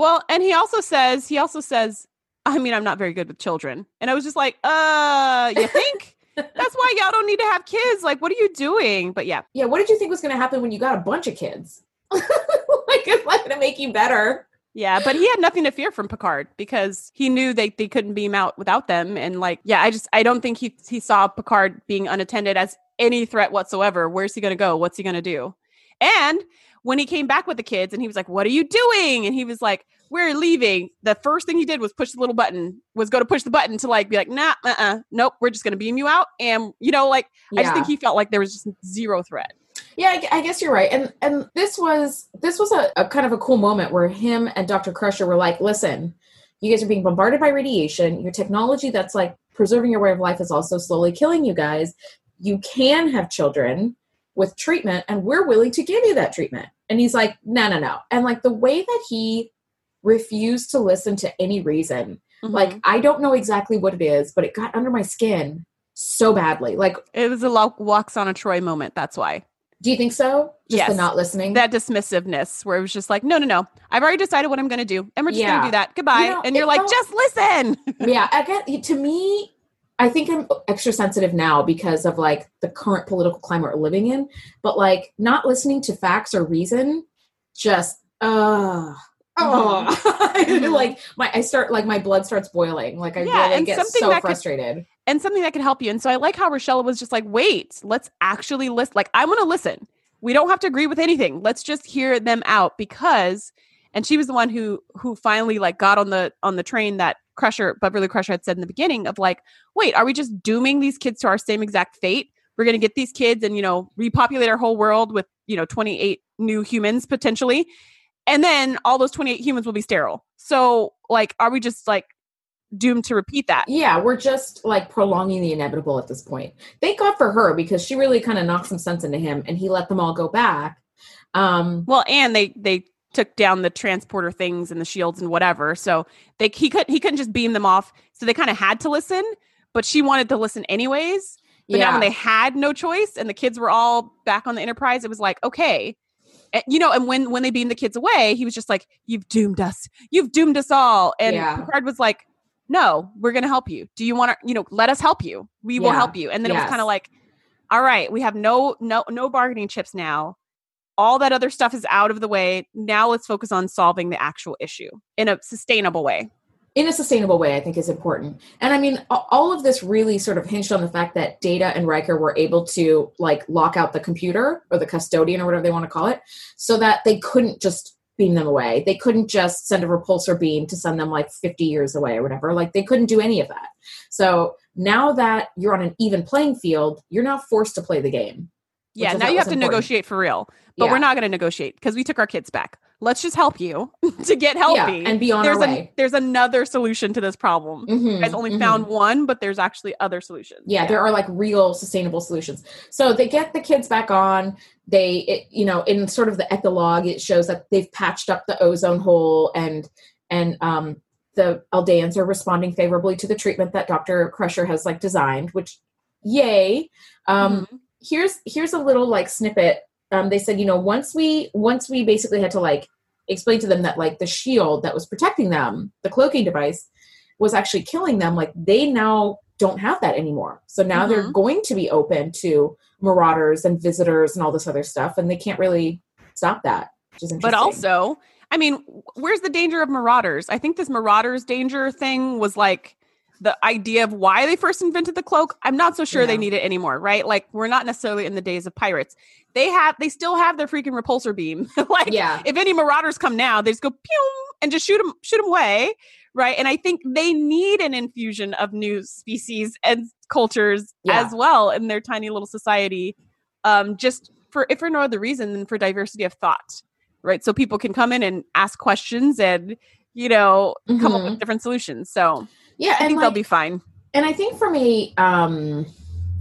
Well, and he also says, he also says, I mean, I'm not very good with children. And I was just like, uh, you think? That's why y'all don't need to have kids. Like, what are you doing? But yeah, Yeah, what did you think was going to happen when you got a bunch of kids? like, it's not going to make you better. Yeah, but he had nothing to fear from Picard because he knew they, they couldn't beam out without them. And like, yeah, I just I don't think he he saw Picard being unattended as any threat whatsoever. Where's he gonna go? What's he gonna do? And when he came back with the kids and he was like, What are you doing? And he was like, We're leaving. The first thing he did was push the little button, was go to push the button to like be like, nah, uh uh, nope, we're just gonna beam you out. And you know, like I just think he felt like there was just zero threat. Yeah, I, I guess you're right. And and this was this was a, a kind of a cool moment where him and Dr. Crusher were like, listen, you guys are being bombarded by radiation. Your technology that's like preserving your way of life is also slowly killing you guys. You can have children with treatment, and we're willing to give you that treatment. And he's like, no, no, no. And like the way that he refused to listen to any reason, Mhm. like I don't know exactly what it is, but it got under my skin so badly. Like, it was a lo- Lwaxana Troi moment. That's why. do you think so? Just the not listening. that dismissiveness where it was just like, no, no, no. I've already decided what I'm going to do, and we're just going to do that. Goodbye. know, and you're like, felt- just listen. yeah, I get to me. I think I'm extra sensitive now because of like the current political climate we're living in. But like not listening to facts or reason, just uh oh, Mhm. like my I start like my blood starts boiling. Like I Yeah, really get so that could- frustrated. and something that could help you. And so I like how Rashella was just like, wait, let's actually listen. Like, I want to listen. We don't have to agree with anything. Let's just hear them out because. And she was the one who who finally like got on the on the train that Crusher, Beverly Crusher had said in the beginning of like, wait, are we just dooming these kids to our same exact fate? We're gonna get these kids and you know repopulate our whole world with you know 28 new humans potentially, and then all those 28 humans will be sterile. So like, are we just like doomed to repeat that? Yeah, we're just like prolonging the inevitable at this point. Thank God for her because she really kind of knocked some sense into him and he let them all go back. Um Well, and they they took down the transporter things and the shields and whatever. So they he could he couldn't just beam them off. So they kind of had to listen, but she wanted to listen anyways. But yeah. now when they had no choice and the kids were all back on the Enterprise, it was like, okay. And, you know, and when when they beamed the kids away, he was just like, "You've doomed us. You've doomed us all." And Yeah. Picard was like, "No, we're going to help you. Do you want to? You know, let us help you. We will help you." And then it was kind of like, "All right, we have no no no bargaining chips now. All that other stuff is out of the way. Now let's focus on solving the actual issue in a sustainable way." in a sustainable way, I think is important. And I mean, all of this really sort of hinged on the fact that Data and Riker were able to like lock out the computer or the custodian or whatever they want to call it, so that they couldn't just beam them away. They couldn't just send a repulsor beam to send them like 50 years away or whatever. Like they couldn't do any of that. So now that you're on an even playing field, you're now forced to play the game. Yeah, now you have to important. negotiate for real. But Yeah. we're not going to negotiate because we took our kids back. Let's just help you to get healthy. Yeah, and be on there's our a- way. there's another solution to this problem. Mhm, You guys only mhm. found one, but there's actually other solutions. yeah, there are like real sustainable solutions so they get the kids back on they it, you know in sort of the epilogue it shows that they've patched up the ozone hole and and um the aldeans are responding favorably to the treatment that dr crusher has like designed which yay um Mhm. Here's here's a little like snippet um they said you know once we once we basically had to like explain to them that like the shield that was protecting them the cloaking device was actually killing them like they now don't have that anymore so now they're Mhm. going to be open to marauders and visitors and all this other stuff and they can't really stop that which is interesting But also, I mean, where's the danger of marauders? I think this marauders danger thing was like the idea of why they first invented the cloak. I'm not so sure they need it anymore, right? Like we're not necessarily in the days of pirates. They have they still have their freaking repulsor beam. like yeah if any marauders come now, they just go pew and just shoot them shoot them away, right? And I think they need an infusion of new species and cultures Yeah. as well in their tiny little society, um, just for if for no other reason than for diversity of thought, right? So people can come in and ask questions and you know come up Mhm. with different solutions. So yeah I and think like, they'll be fine. And I think from a um,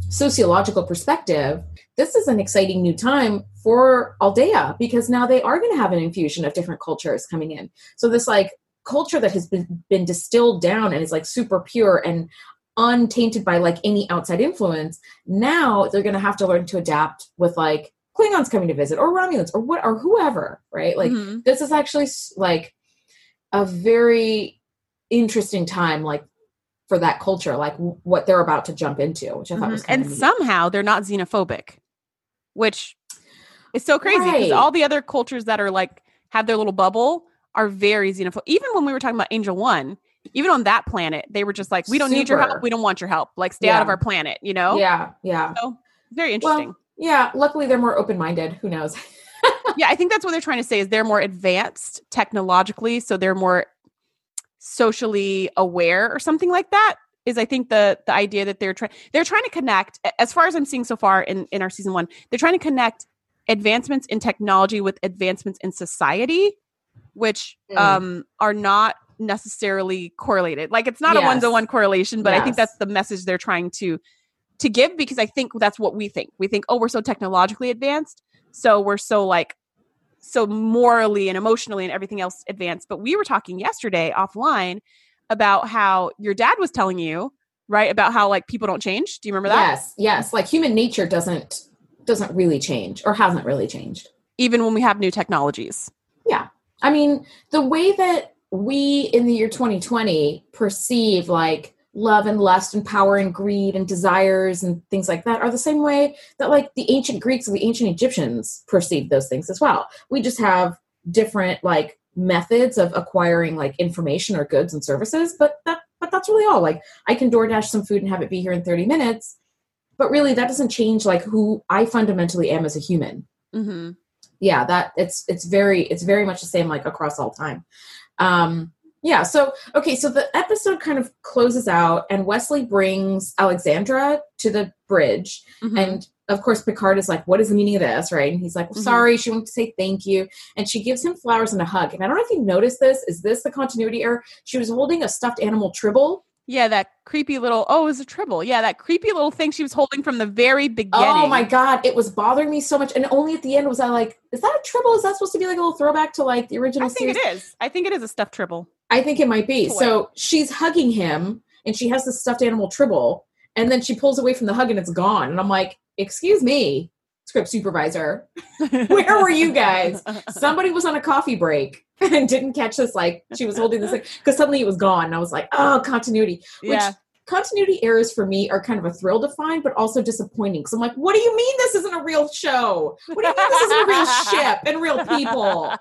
sociological perspective, this is an exciting new time for Aldea because now they are going to have an infusion of different cultures coming in. So this like culture that has been, been distilled down and is like super pure and untainted by like any outside influence, now they're going to have to learn to adapt with like Klingons coming to visit or Romulans or what or whoever, right? Like Mhm. this is actually like a very interesting time like for that culture like w- what they're about to jump into which i thought was Mhm. kind and of somehow they're not xenophobic, which is so crazy because Right. all the other cultures that are like have their little bubble are very xenophobic. Even when we were talking about Angel One, even on that planet, they were just like, "We don't need your help. We don't want your help. Like, stay out of our planet." You know? yeah yeah So very interesting. well yeah luckily they're more open-minded who knows yeah, I think that's what they're trying to say is they're more advanced technologically, so they're more socially aware or something like that. Is I think the the idea that they're trying they're trying to connect as far as I'm seeing so far in in our season one, they're trying to connect advancements in technology with advancements in society, which Mm. um are not necessarily correlated. Like it's not a one to one correlation, but I think that's the message they're trying to to give because I think that's what we think. We think, oh, we're so technologically advanced, so we're so like so morally and emotionally and everything else advanced. But we were talking yesterday offline about how your dad was telling you, right, about how like people don't change. Do you remember that? yes yes like human nature doesn't doesn't really change or hasn't really changed Even when we have new technologies. Yeah. I mean, the way that we in the year 2020 perceive like love and lust and power and greed and desires and things like that are the same way that like the ancient Greeks and the ancient Egyptians perceived those things as well. We just have different like methods of acquiring like information or goods and services, but that but that's really all. Like I can DoorDash some food and have it be here in 30 minutes, but really that doesn't change like who I fundamentally am as a human Mm-hmm. yeah that it's it's very it's very much the same like across all time um yeah so okay so the episode kind of closes out and wesley brings alexandra to the bridge Mm-hmm. and of course picard is like what is the meaning of this right and he's like well, Mhm. sorry she wanted to say thank you and she gives him flowers and a hug and i don't know if you noticed this is this the continuity error she was holding a stuffed animal tribble yeah, that creepy little oh, it was a tribble. Yeah, that creepy little thing she was holding from the very beginning. oh my god it was bothering me so much and only at the end was i like is that a tribble is that supposed to be like a little throwback to like the original I think series it is. I think it is a stuffed tribble. I think it might be. Toy. So she's hugging him and she has this stuffed animal tribble And then she pulls away from the hug and it's gone. And I'm like, excuse me, script supervisor, where were you guys? Somebody was on a coffee break and didn't catch this. Like she was holding this thing, because suddenly it was gone. And I was like, oh, continuity. Which Yeah. continuity errors for me are kind of a thrill to find, but also disappointing. Because I'm like, what do you mean this isn't a real show? What do you mean this isn't a real ship and real people?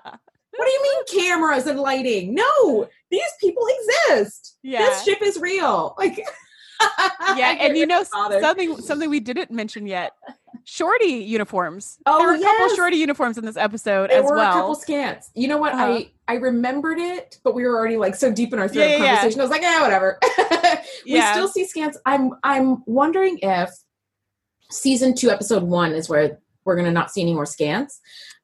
What do you mean cameras and lighting? No, these people exist. Yeah. This ship is real. Like, yeah, and you know bothered. something something we didn't mention yet. Shorty uniforms. Oh, there were a couple shorty uniforms in this episode there as were well. a couple scants. You know what? Uh-huh. I I remembered it, but we were already like so deep in our thread Yeah, of yeah, conversation. I was like, yeah, whatever. we Yeah. still see scants. I'm I'm wondering if season two, episode one, is where we're gonna not see any more scants.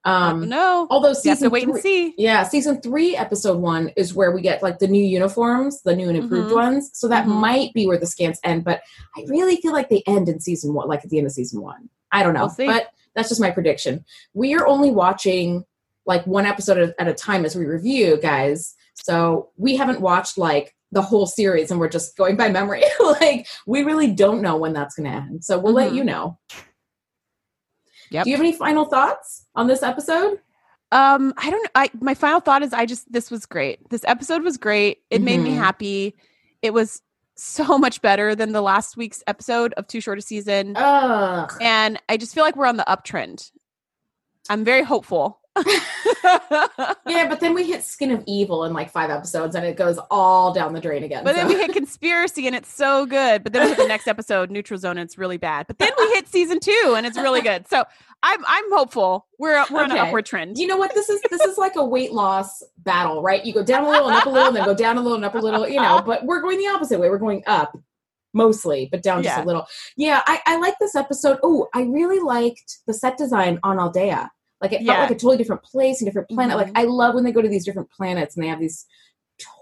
Um, no, although season wait three, and see. Yeah, season three, episode one is where we get like the new uniforms, the new and improved Mhm. ones. So that Mhm. might be where the scans end, but I really feel like they end in season one, like at the end of season one. I don't know, We'll see. but that's just my prediction. We are only watching like one episode at- a time as we review, guys. So we haven't watched like the whole series and we're just going by memory. like we really don't know when that's going to end. So we'll let Mhm. you know. Yep. Do you have any final thoughts on this episode? Um, I don't. I my final thought is I just this was great. This episode was great. It made me Mhm. happy. It was so much better than the last week's episode of Too Short a Season, Ugh. and I just feel like we're on the uptrend. I'm very hopeful. Yeah, but then we hit Skin of Evil in like five episodes and it goes all down the drain again. But then we hit conspiracy and it's so good. But then we hit the next episode, neutral zone, and it's really bad. But then we hit season two and it's really good. So I'm I'm hopeful. We're we're on an upward trend. you know what? This is this is like a weight loss battle, right? You go down a little and up a little, and then go down a little and up a little, you know, but we're going the opposite way. We're going up mostly, but down just a little. Yeah, I, I like this episode. Oh, I really liked the set design on Aldea. Like it felt like a totally different place, a different planet. Like Mhm. I love when they go to these different planets and they have these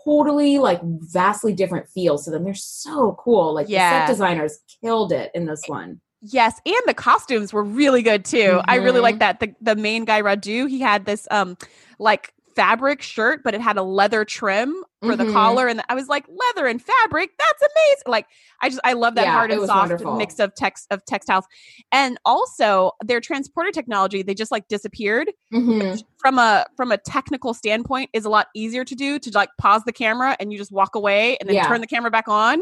totally like vastly different feels to them. They're so cool. Like Yeah. the set designers killed it in this one. Yes, and the costumes were really good too. I really Mhm. like that. The the main guy Radue, he had this um like fabric shirt, but it had a leather trim for the Mhm. collar, and I was like, leather and fabric, that's amazing. Like I just I love that Yeah, hard and soft wonderful. mix of text of textiles, and also their transporter technology. They just like disappeared Mhm. from a from a technical standpoint is a lot easier to do to like pause the camera and you just walk away and then Yeah. turn the camera back on.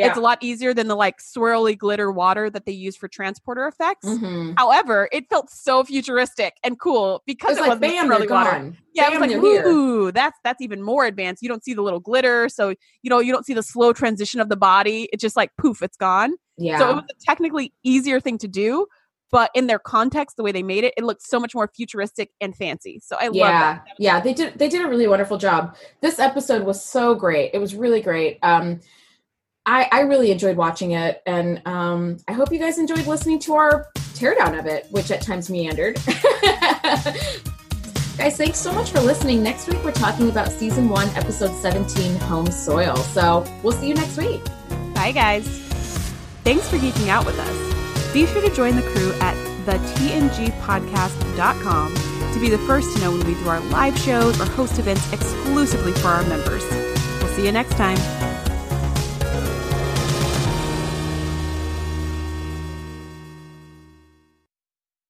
Yeah. It's a lot easier than the like swirly glitter water that they use for transporter effects. Mhm. However, it felt so futuristic and cool because It's it like wasn't bam, swirly water. gone. Yeah, bam, I was like, here. ooh, that's that's even more advanced. You don't see the little glitter, so you know you don't see the slow transition of the body. It's just like poof, it's gone. Yeah. So it was a technically easier thing to do, but in their context, the way they made it, it looked so much more futuristic and fancy. So I love yeah that. yeah they did they did a really wonderful job this episode was so great it was really great um i i really enjoyed watching it and um i hope you guys enjoyed listening to our teardown of it which at times meandered guys thanks so much for listening next week we're talking about season one episode 17 home soil so we'll see you next week Bye, guys. Thanks for geeking out with us. Be sure to join the crew at thetngpodcast.com to be the first to know when we do our live shows or host events exclusively for our members. We'll see you next time.